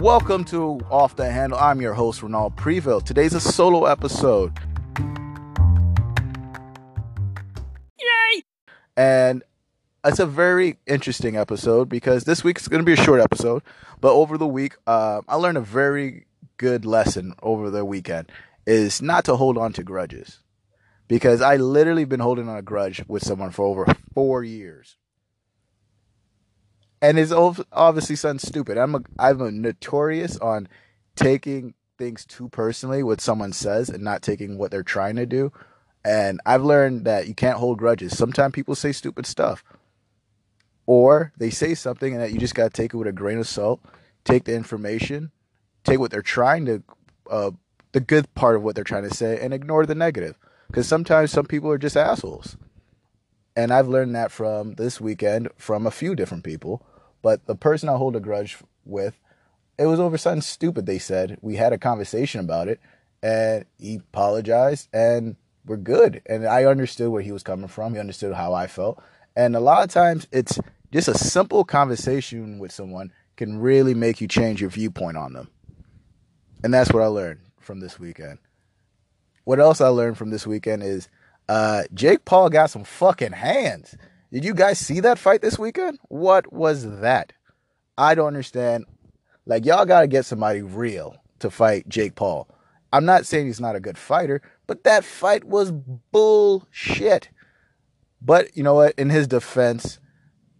Welcome to Off the Handle. I'm your host, Renald Previl. Today's a solo episode. Yay! And it's a very interesting episode because this week is going to be a short episode, but over the week, uh, I learned a very good lesson over the weekend is not to hold on to grudges because I literally been holding on a grudge with someone for over four years and it's obviously something stupid. I'm a I'm a notorious on taking things too personally what someone says and not taking what they're trying to do. And I've learned that you can't hold grudges. Sometimes people say stupid stuff. Or they say something and that you just got to take it with a grain of salt, take the information, take what they're trying to uh, the good part of what they're trying to say and ignore the negative. Because sometimes some people are just assholes. And I've learned that from this weekend from a few different people. But the person I hold a grudge with, it was over something stupid they said. We had a conversation about it and he apologized and we're good. And I understood where he was coming from. He understood how I felt. And a lot of times it's just a simple conversation with someone can really make you change your viewpoint on them. And that's what I learned from this weekend. What else I learned from this weekend is uh, Jake Paul got some fucking hands. Did you guys see that fight this weekend? What was that? I don't understand. Like, y'all got to get somebody real to fight Jake Paul. I'm not saying he's not a good fighter, but that fight was bullshit. But you know what? In his defense,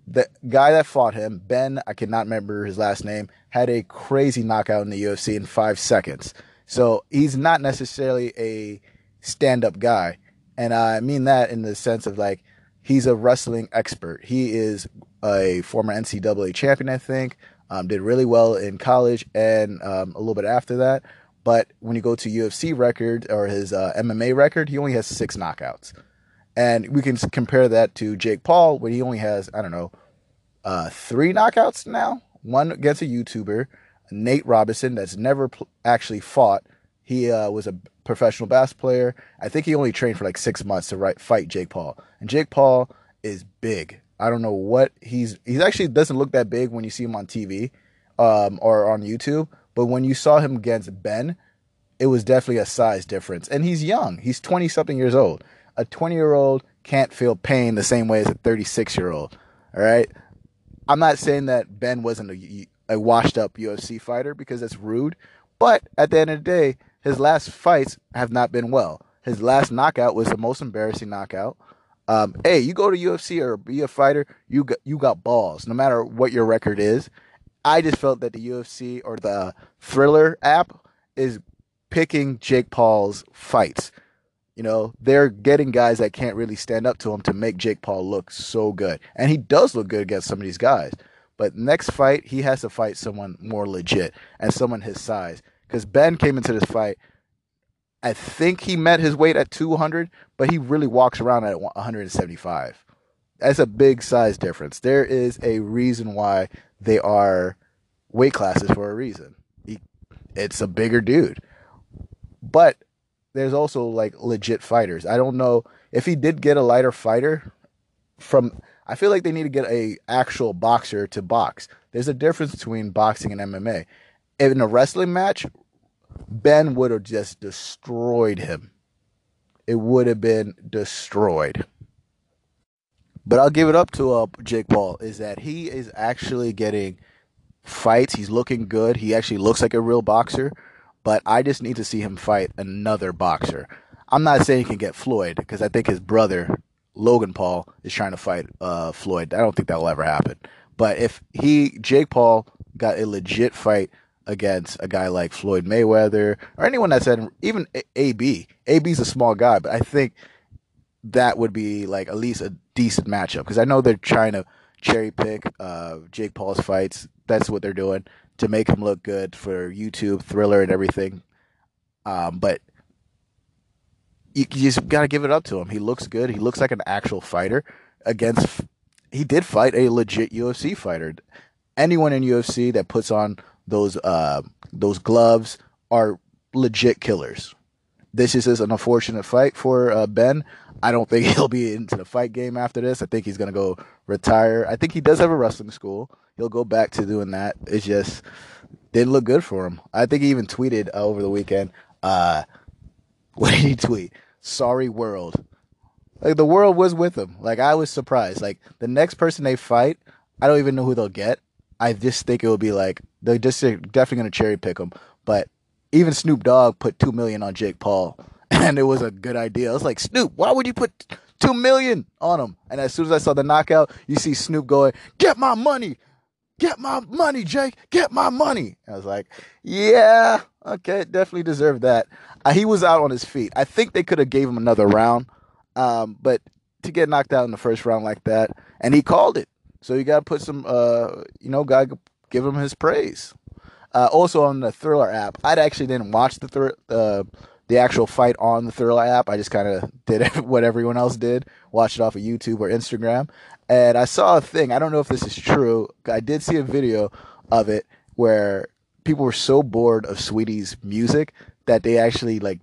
the guy that fought him, Ben, I cannot remember his last name, had a crazy knockout in the UFC in five seconds. So he's not necessarily a stand up guy. And I mean that in the sense of like, he's a wrestling expert. He is a former NCAA champion, I think. Um, did really well in college and um, a little bit after that. But when you go to UFC record or his uh, MMA record, he only has six knockouts. And we can compare that to Jake Paul, where he only has, I don't know, uh, three knockouts now. One against a YouTuber, Nate Robinson, that's never pl- actually fought. He uh, was a professional bass player. I think he only trained for like six months to fight Jake Paul. And Jake Paul is big. I don't know what he's. He actually doesn't look that big when you see him on TV um, or on YouTube. But when you saw him against Ben, it was definitely a size difference. And he's young. He's 20 something years old. A 20 year old can't feel pain the same way as a 36 year old. All right. I'm not saying that Ben wasn't a, a washed up UFC fighter because that's rude. But at the end of the day, his last fights have not been well. His last knockout was the most embarrassing knockout. Um, hey, you go to UFC or be a fighter, you got you got balls, no matter what your record is. I just felt that the UFC or the Triller app is picking Jake Paul's fights. You know, they're getting guys that can't really stand up to him to make Jake Paul look so good. And he does look good against some of these guys. But next fight, he has to fight someone more legit and someone his size because Ben came into this fight. I think he met his weight at 200, but he really walks around at 175. That's a big size difference. There is a reason why they are weight classes for a reason. He, it's a bigger dude. But there's also like legit fighters. I don't know if he did get a lighter fighter from I feel like they need to get a actual boxer to box. There's a difference between boxing and MMA. In a wrestling match, Ben would have just destroyed him. It would have been destroyed. But I'll give it up to uh, Jake Paul is that he is actually getting fights. He's looking good. He actually looks like a real boxer. But I just need to see him fight another boxer. I'm not saying he can get Floyd because I think his brother Logan Paul is trying to fight uh, Floyd. I don't think that will ever happen. But if he Jake Paul got a legit fight against a guy like Floyd Mayweather or anyone that's had even AB. AB's a small guy, but I think that would be like at least a decent matchup because I know they're trying to cherry pick uh, Jake Paul's fights. That's what they're doing to make him look good for YouTube, Triller and everything. Um, but you, you just got to give it up to him. He looks good. He looks like an actual fighter against. He did fight a legit UFC fighter. Anyone in UFC that puts on those uh, those gloves are legit killers. This is just an unfortunate fight for uh, Ben. I don't think he'll be into the fight game after this. I think he's gonna go retire. I think he does have a wrestling school. He'll go back to doing that. It's just didn't look good for him. I think he even tweeted uh, over the weekend. Uh, what did he tweet? Sorry, world. Like the world was with him. Like I was surprised. Like the next person they fight, I don't even know who they'll get. I just think it will be like they're just definitely gonna cherry pick him. But even Snoop Dogg put two million on Jake Paul, and it was a good idea. I was like, Snoop, why would you put two million on him? And as soon as I saw the knockout, you see Snoop going, "Get my money, get my money, Jake, get my money." I was like, yeah, okay, definitely deserved that. Uh, he was out on his feet. I think they could have gave him another round, um, but to get knocked out in the first round like that, and he called it. So you got to put some, uh, you know, to give him his praise. Uh, also on the Triller app, I actually didn't watch the thr- uh, the actual fight on the Triller app. I just kind of did what everyone else did, watched it off of YouTube or Instagram, and I saw a thing. I don't know if this is true. I did see a video of it where people were so bored of Saweetie's music that they actually like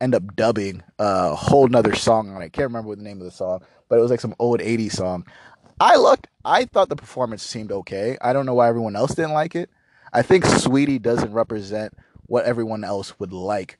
end up dubbing a whole nother song on it. I can't remember what the name of the song, but it was like some old 80s song. I looked, I thought the performance seemed okay. I don't know why everyone else didn't like it. I think Saweetie doesn't represent what everyone else would like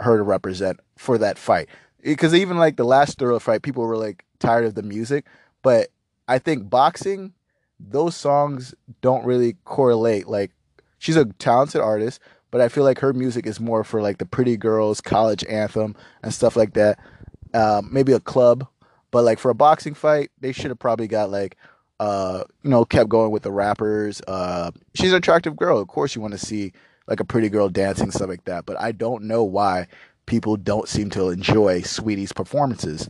her to represent for that fight. Because even like the last Triller fight, people were like tired of the music. But I think boxing, those songs don't really correlate. Like, she's a talented artist, but I feel like her music is more for like the pretty girls, college anthem, and stuff like that. Um, maybe a club, but like for a boxing fight, they should have probably got like, uh, you know, kept going with the rappers. Uh, she's an attractive girl. Of course, you want to see like a pretty girl dancing, stuff like that. But I don't know why people don't seem to enjoy Saweetie's performances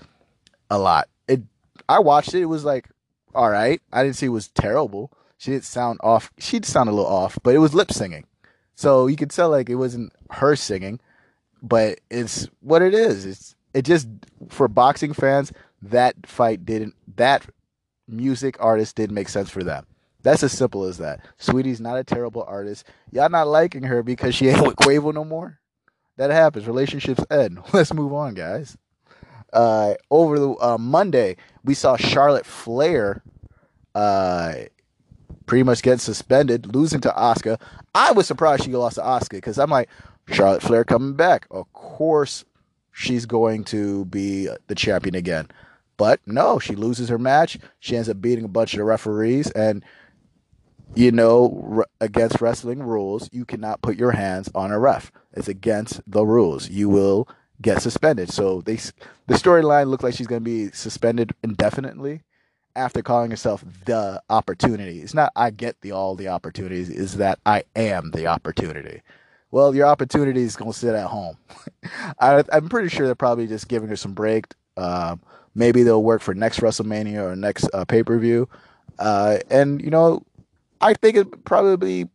a lot. It, I watched it. It was like, all right. I didn't see it was terrible. She didn't sound off. She would sound a little off, but it was lip singing. So you could tell like it wasn't her singing, but it's what it is. It's it just for boxing fans that fight didn't that music artist didn't make sense for them. That's as simple as that. Saweetie's not a terrible artist. Y'all not liking her because she ain't with Quavo no more. That happens. Relationships end. Let's move on, guys. Uh, over the uh, Monday, we saw Charlotte Flair uh, pretty much getting suspended, losing to Asuka. I was surprised she lost to Asuka because I'm like, Charlotte Flair coming back. Of course, she's going to be the champion again. But no, she loses her match. She ends up beating a bunch of referees. And, you know, against wrestling rules, you cannot put your hands on a ref. It's against the rules. You will get suspended. So they, the storyline looks like she's going to be suspended indefinitely after calling herself the opportunity. It's not I get the all the opportunities, is that I am the opportunity. Well, your opportunity is gonna sit at home. I, am pretty sure they're probably just giving her some break. Um, maybe they'll work for next WrestleMania or next uh, pay per view. Uh, and you know, I think it probably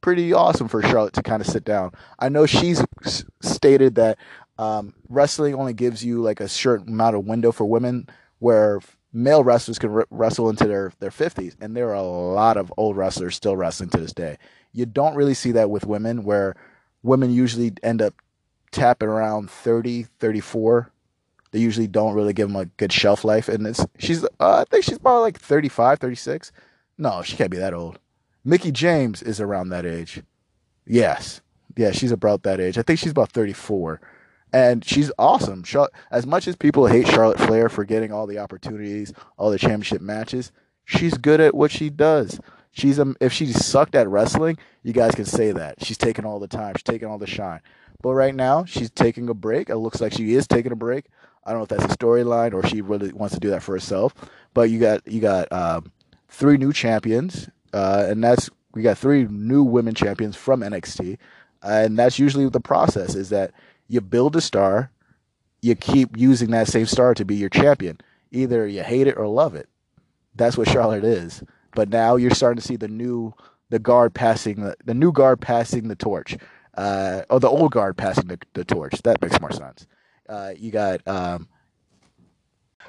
pretty awesome for Charlotte to kind of sit down. I know she's stated that um, wrestling only gives you like a certain amount of window for women, where male wrestlers can r- wrestle into their, their 50s, and there are a lot of old wrestlers still wrestling to this day. You don't really see that with women, where women usually end up tapping around 30, 34. They usually don't really give them a good shelf life. And it's, she's, uh, I think she's about like 35, 36. No, she can't be that old. Mickie James is around that age. Yes. Yeah, she's about that age. I think she's about 34 and she's awesome. As much as people hate Charlotte Flair for getting all the opportunities, all the championship matches, she's good at what she does. She's a, if she sucked at wrestling, you guys can say that. She's taking all the time. She's taking all the shine. But right now, she's taking a break. It looks like she is taking a break. I don't know if that's a storyline or she really wants to do that for herself. But you got you got um, three new champions, uh, and that's we got three new women champions from NXT, and that's usually the process. Is that you build a star, you keep using that same star to be your champion. Either you hate it or love it. That's what Charlotte is. But now you're starting to see the new the guard passing the, the new guard passing the torch. Uh, or the old guard passing the, the torch. That makes more sense. Uh, you got um,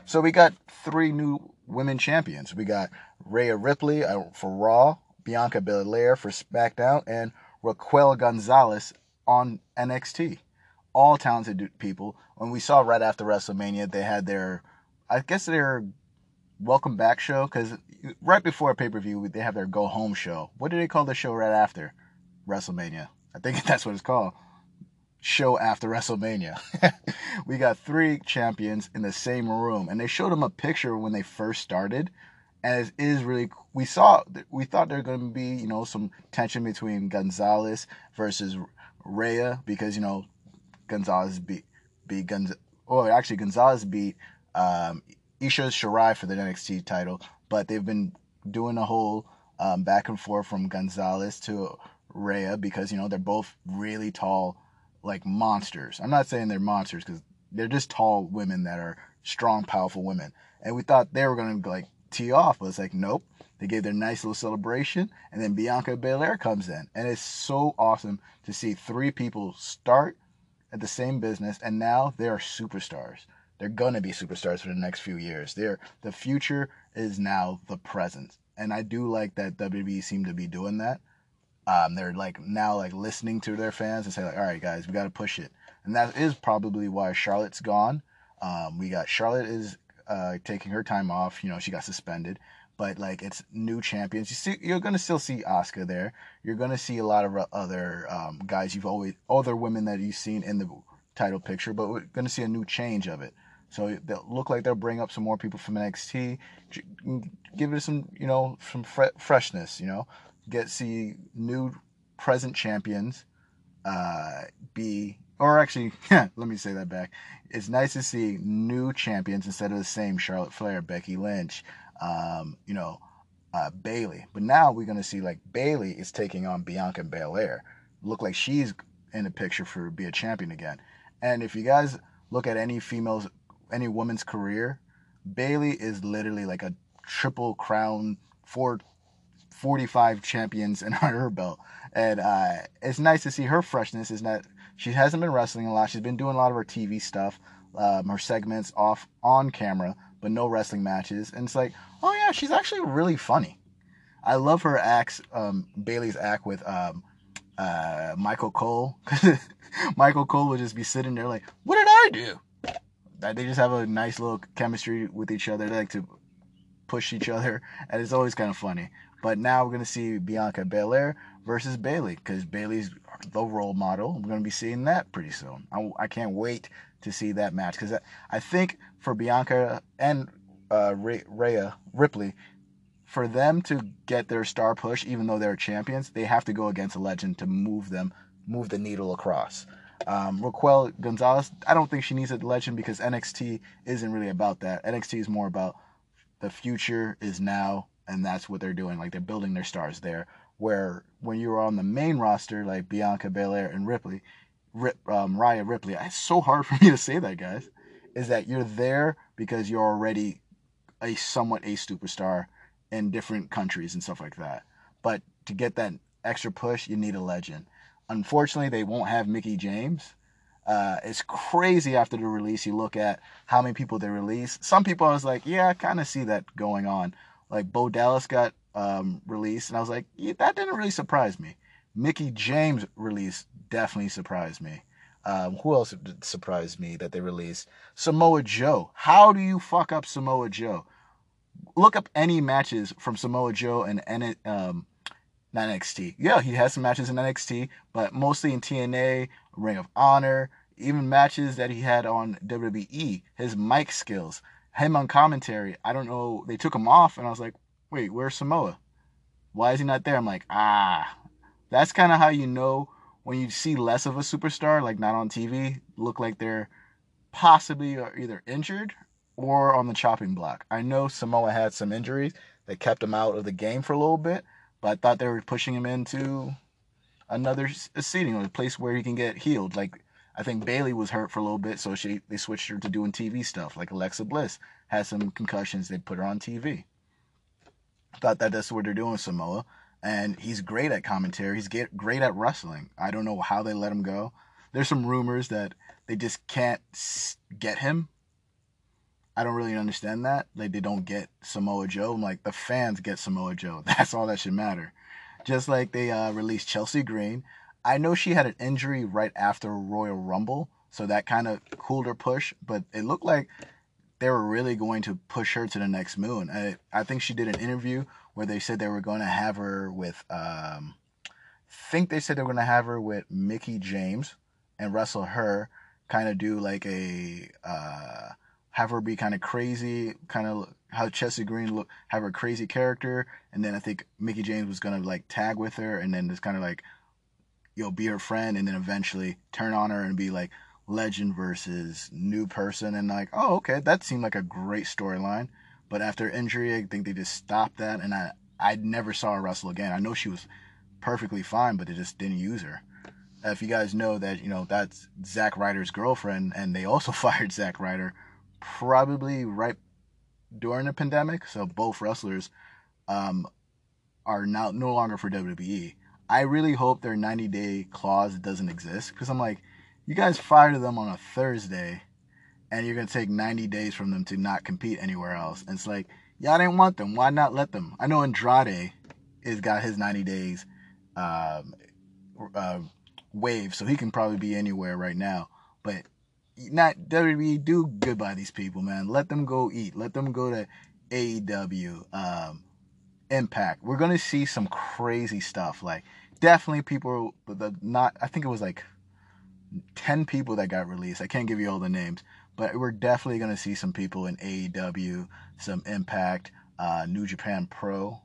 so we got three new women champions. We got Rhea Ripley uh, for Raw, Bianca Belair for SmackDown, and Raquel Gonzalez on NXT all talented people. When we saw right after WrestleMania, they had their, I guess their welcome back show because right before pay per view they have their go home show. What do they call the show right after? WrestleMania. I think that's what it's called. Show after WrestleMania. we got three champions in the same room, and they showed them a picture when they first started, As is really. We saw, we thought there were going to be, you know, some tension between Gonzalez versus Rhea because you know Gonzalez beat beat Gonz. Oh, actually, Gonzalez beat um, Io Shirai for the NXT title, but they've been doing a whole um, back and forth from Gonzalez to Rhea because you know they're both really tall, like monsters. I'm not saying they're monsters because they're just tall women that are strong, powerful women. And we thought they were gonna like tee off, but it's like nope. They gave their nice little celebration, and then Bianca Belair comes in, and it's so awesome to see three people start at the same business, and now they are superstars. They're gonna be superstars for the next few years. They're the future is now the present, and I do like that WWE seem to be doing that. Um, they're like now like listening to their fans and say like, all right, guys, we got to push it, and that is probably why Charlotte's gone. Um, we got Charlotte is uh, taking her time off. You know, she got suspended, but like it's new champions. You see, you're gonna still see Asuka there. You're gonna see a lot of other um, guys you've always, other women that you've seen in the title picture, but we're gonna see a new change of it. So they'll look like they'll bring up some more people from NXT, give it some, you know, some fre- freshness. You know, get see new present champions uh, be, or actually, let me say that back. It's nice to see new champions instead of the same Charlotte Flair, Becky Lynch, um, you know, uh, Bayley. But now we're gonna see like Bayley is taking on Bianca Belair. Look like she's in the picture for be a champion again. And if you guys look at any females any woman's career, Bayley is literally like a triple crown, four, 45 champions in her belt. And uh, it's nice to see her freshness. Is that she hasn't been wrestling a lot. She's been doing a lot of her TV stuff, um, her segments off on camera, but no wrestling matches. And it's like, oh yeah, she's actually really funny. I love her acts, um, Bayley's act with um, uh, Michael Cole. Michael Cole would just be sitting there like, what did I do? They just have a nice little chemistry with each other. They like to push each other, and it's always kind of funny. But now we're gonna see Bianca Belair versus Bayley because Bayley's the role model. We're gonna be seeing that pretty soon. I, I can't wait to see that match because I, I, think for Bianca and uh, Rhea Ripley, for them to get their star push, even though they're champions, they have to go against a legend to move them, move the needle across. Um, Raquel Gonzalez, I don't think she needs a legend because NXT isn't really about that. NXT is more about the future is now, and that's what they're doing. Like they're building their stars there. Where when you were on the main roster, like Bianca Belair and Ripley, Rip, um, Rhea Ripley, it's so hard for me to say that, guys. Is that you're there because you're already a somewhat a superstar in different countries and stuff like that. But to get that extra push, you need a legend. Unfortunately, they won't have Mickie James. Uh, it's crazy after the release. You look at how many people they release. Some people I was like, yeah, I kind of see that going on. Like Bo Dallas got um, released, and I was like, yeah, that didn't really surprise me. Mickie James release definitely surprised me. Um, who else surprised me that they released? Samoa Joe. How do you fuck up Samoa Joe? Look up any matches from Samoa Joe and, and um, not NXT. Yeah, he has some matches in NXT, but mostly in TNA, Ring of Honor, even matches that he had on WWE. His mic skills, him on commentary. I don't know. They took him off, and I was like, wait, where's Samoa? Why is he not there? I'm like, ah, that's kind of how you know when you see less of a superstar, like not on TV, look like they're possibly either injured or on the chopping block. I know Samoa had some injuries that kept him out of the game for a little bit, but I thought they were pushing him into another seating or a place where he can get healed. Like I think Bayley was hurt for a little bit, so she they switched her to doing TV stuff. Like Alexa Bliss had some concussions, they put her on TV. Thought that that's what they're doing with Samoa, and he's great at commentary. He's get, great at wrestling. I don't know how they let him go. There's some rumors that they just can't get him I don't really understand that. Like they don't get Samoa Joe. I'm like the fans get Samoa Joe. That's all that should matter. Just like they uh, released Chelsea Green. I know she had an injury right after Royal Rumble, so that kind of cooled her push. But it looked like they were really going to push her to the next moon. I, I think she did an interview where they said they were going to have her with um, think they said they were gonna have her with Mickie James and wrestle her, kind of do like a uh, have her be kind of crazy, kind of how Chelsea Green look, have her crazy character, and then I think Mickie James was gonna like tag with her, and then just kind of like, you know, be her friend, and then eventually turn on her and be like legend versus new person, and like, oh, okay, that seemed like a great storyline. But after injury, I think they just stopped that, and I I never saw her wrestle again. I know she was perfectly fine, but they just didn't use her. If you guys know that, you know, that's Zack Ryder's girlfriend, and they also fired Zack Ryder probably right during the pandemic. So both wrestlers um, are now no longer for WWE. I really hope their 90 day clause doesn't exist because I'm like, you guys fired them on a Thursday and you're going to take 90 days from them to not compete anywhere else. And it's like, y'all didn't want them. Why not let them? I know Andrade has got his 90 days um, uh, wave, so he can probably be anywhere right now. But not WWE, do good by these people, man. Let them go eat. Let them go to AEW, um, Impact. We're gonna see some crazy stuff. Like definitely people, the not. I think it was like ten people that got released. I can't give you all the names, but we're definitely gonna see some people in AEW, some Impact, uh, New Japan Pro.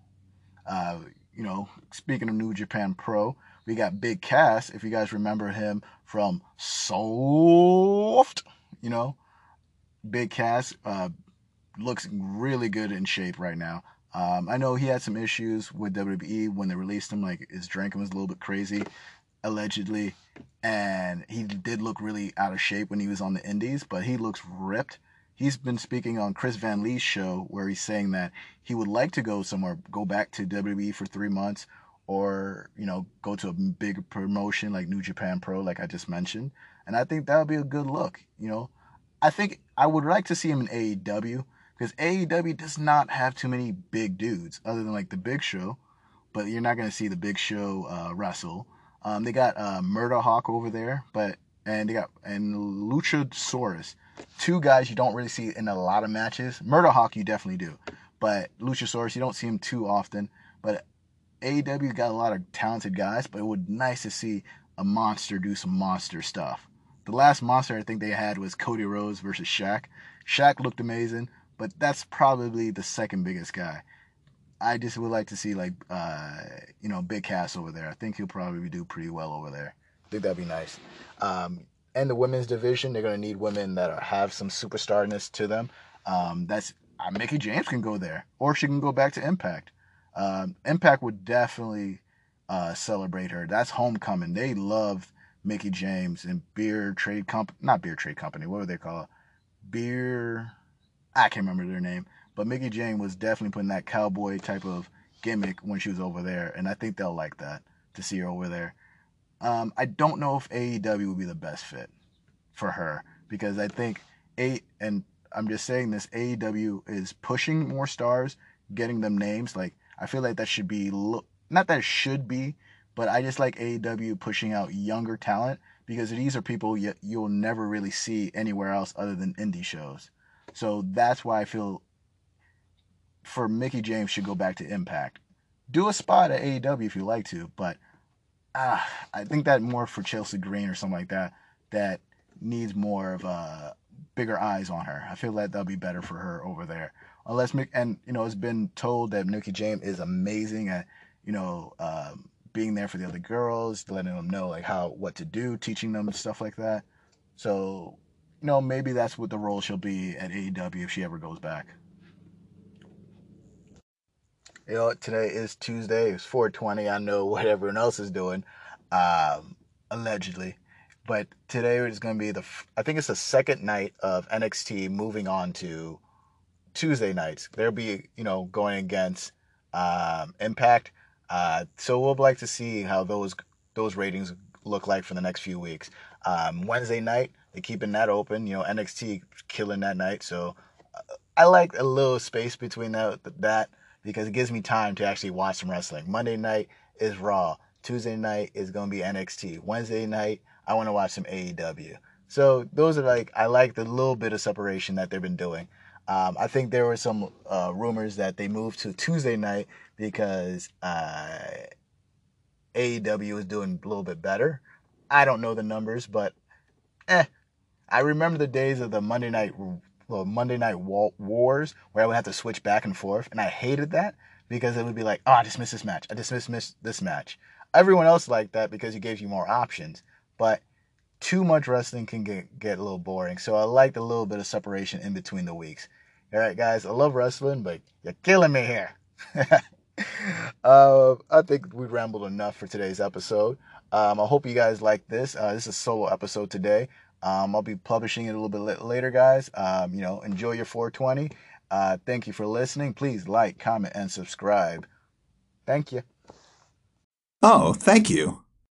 Uh, you know, speaking of New Japan Pro, we got Big Cass, if you guys remember him from Soft, you know, Big Cass uh, looks really good in shape right now. Um, I know he had some issues with WWE when they released him, like his drinking was a little bit crazy, allegedly, and he did look really out of shape when he was on the Indies, but he looks ripped he's been speaking on Chris Van Vliet's show where he's saying that he would like to go somewhere, go back to WWE for three months, or you know, go to a big promotion like New Japan Pro, like I just mentioned. And I think that would be a good look. You know, I think I would like to see him in AEW because AEW does not have too many big dudes other than like the Big Show, but you're not gonna see the Big Show uh, wrestle. Um, they got uh, Murder Hawk over there, but and they got and Luchasaurus two guys you don't really see in a lot of matches. Murder Hawk you definitely do, but Luchasaurus you don't see him too often. But AEW got a lot of talented guys, but it would be nice to see a monster do some monster stuff. The last monster I think they had was Cody Rhodes versus Shaq. Shaq looked amazing, but that's probably the second biggest guy. I just would like to see like uh, you know Big Cass over there. I think he'll probably do pretty well over there. I think that'd be nice. Um, and the women's division, they're to need women that are, have some superstarness to them. Um, that's uh, Mickie James can go there, or she can go back to Impact. Um, Impact would definitely uh, celebrate her. That's homecoming. They love Mickie James and Beer Trade Company, not Beer Trade Company. What would they call it? Beer. I can't remember their name, but Mickie James was definitely putting that cowboy type of gimmick when she was over there, and I think they'll like that to see her over there. Um, I don't know if AEW would be the best fit for her because I think a and I'm just saying this AEW is pushing more stars, getting them names. Like I feel like that should be not that it should be, but I just like AEW pushing out younger talent because these are people you, you'll never really see anywhere else other than indie shows. So that's why I feel for Mickie James should go back to Impact. Do a spot at AEW if you like to, but uh, I think that more for Chelsea Green or something like that that needs more of a uh, bigger eyes on her. I feel like that'll be better for her over there. Unless and you know it's been told that Mickie James is amazing at you know um, being there for the other girls, letting them know like how what to do, teaching them stuff like that. So you know maybe that's what the role she'll be at AEW if she ever goes back. You know, today is Tuesday. It's 420. I know what everyone else is doing, um, allegedly. But today is going to be the, I think it's the second night of NXT moving on to Tuesday nights. They'll be, you know, going against um, Impact. Uh, so we'll like to see how those those ratings look like for the next few weeks. Um, Wednesday night, they're keeping that open. You know, NXT killing that night. So uh, I like a little space between that, that because it gives me time to actually watch some wrestling. Monday night is Raw. Tuesday night is going to be NXT. Wednesday night, I want to watch some AEW. So those are like, I like the little bit of separation that they've been doing. Um, I think there were some uh, rumors that they moved to Tuesday night because uh, AEW is doing a little bit better. I don't know the numbers, but eh. I remember the days of the Monday night well, Monday night wars where I would have to switch back and forth, and I hated that because it would be like, oh, I just missed this match. I just missed this match. Everyone else liked that because it gave you more options, but too much wrestling can get get a little boring. So I liked a little bit of separation in between the weeks. All right, guys, I love wrestling, but you're killing me here. uh, I think we rambled enough for today's episode. Um, I hope you guys like this. Uh, this is a solo episode today. Um, I'll be publishing it a little bit later, guys. Um, you know, enjoy your 420. Uh, thank you for listening. Please like, comment, and subscribe. Thank you. Oh, thank you.